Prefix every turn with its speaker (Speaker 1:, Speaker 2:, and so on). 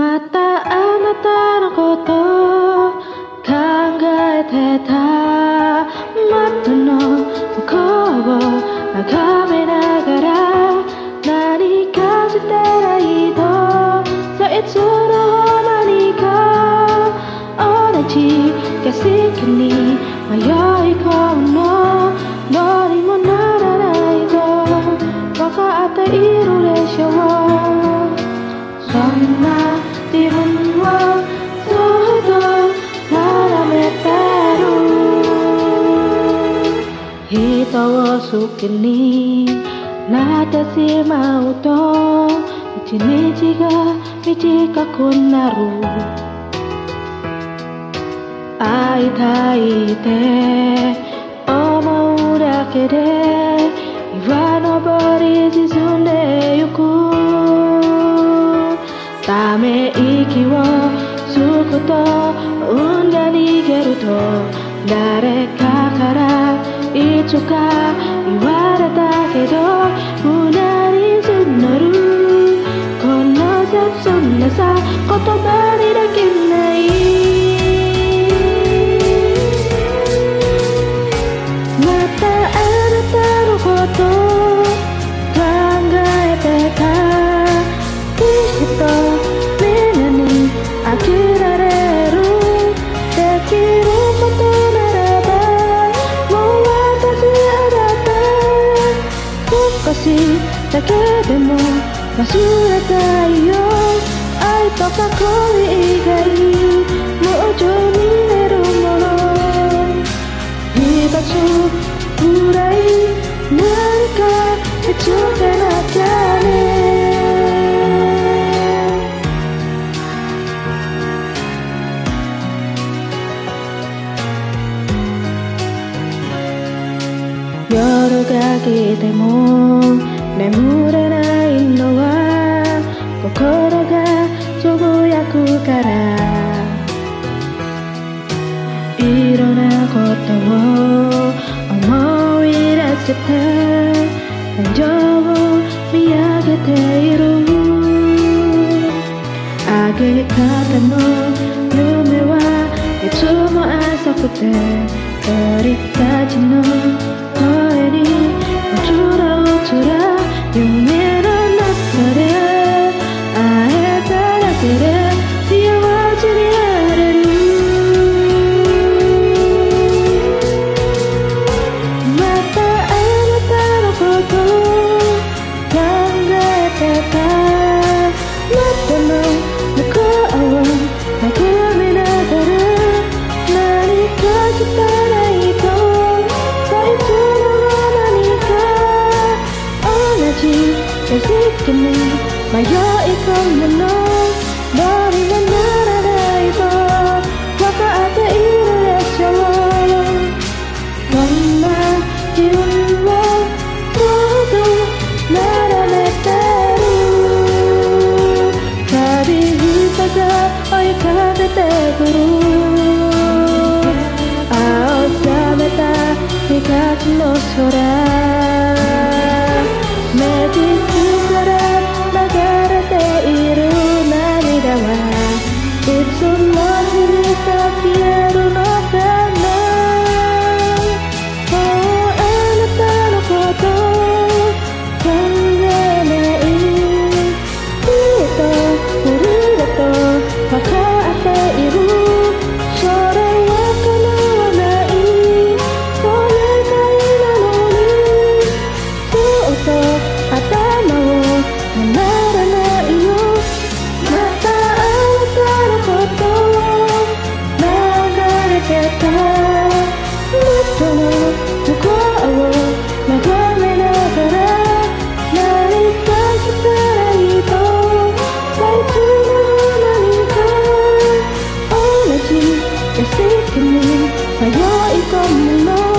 Speaker 1: またあなたのこと考えてた。マットの向こうを眺めながら何かしてないとそいつの何か？同じ景色に迷い込む？のどうにもならないと分かっているでしょう？人を好きになってしまうと一日が短くなる。会いたいって思うだけで岩登り進んでゆく。ため息を吸うこと運が逃げると誰かからいつか言われたけど胸に募る。この切なさ言葉にできない。忘れたいよ。愛とか恋以外もうちょい見れるもの。一つぐらい何か見つけなきゃね夜が来ても眠れない心がつぶやくから。いろんなことを思い出して天井を見上げている。上げ方の夢はいつも浅くて鳥たちの声にじ景色に迷い込むのどうにもならないと分かっているでしょうそんな自分をずっと眺めてる旅人が追いかけてくる青ざめた2月の空目実かはいつ景色に迷い込む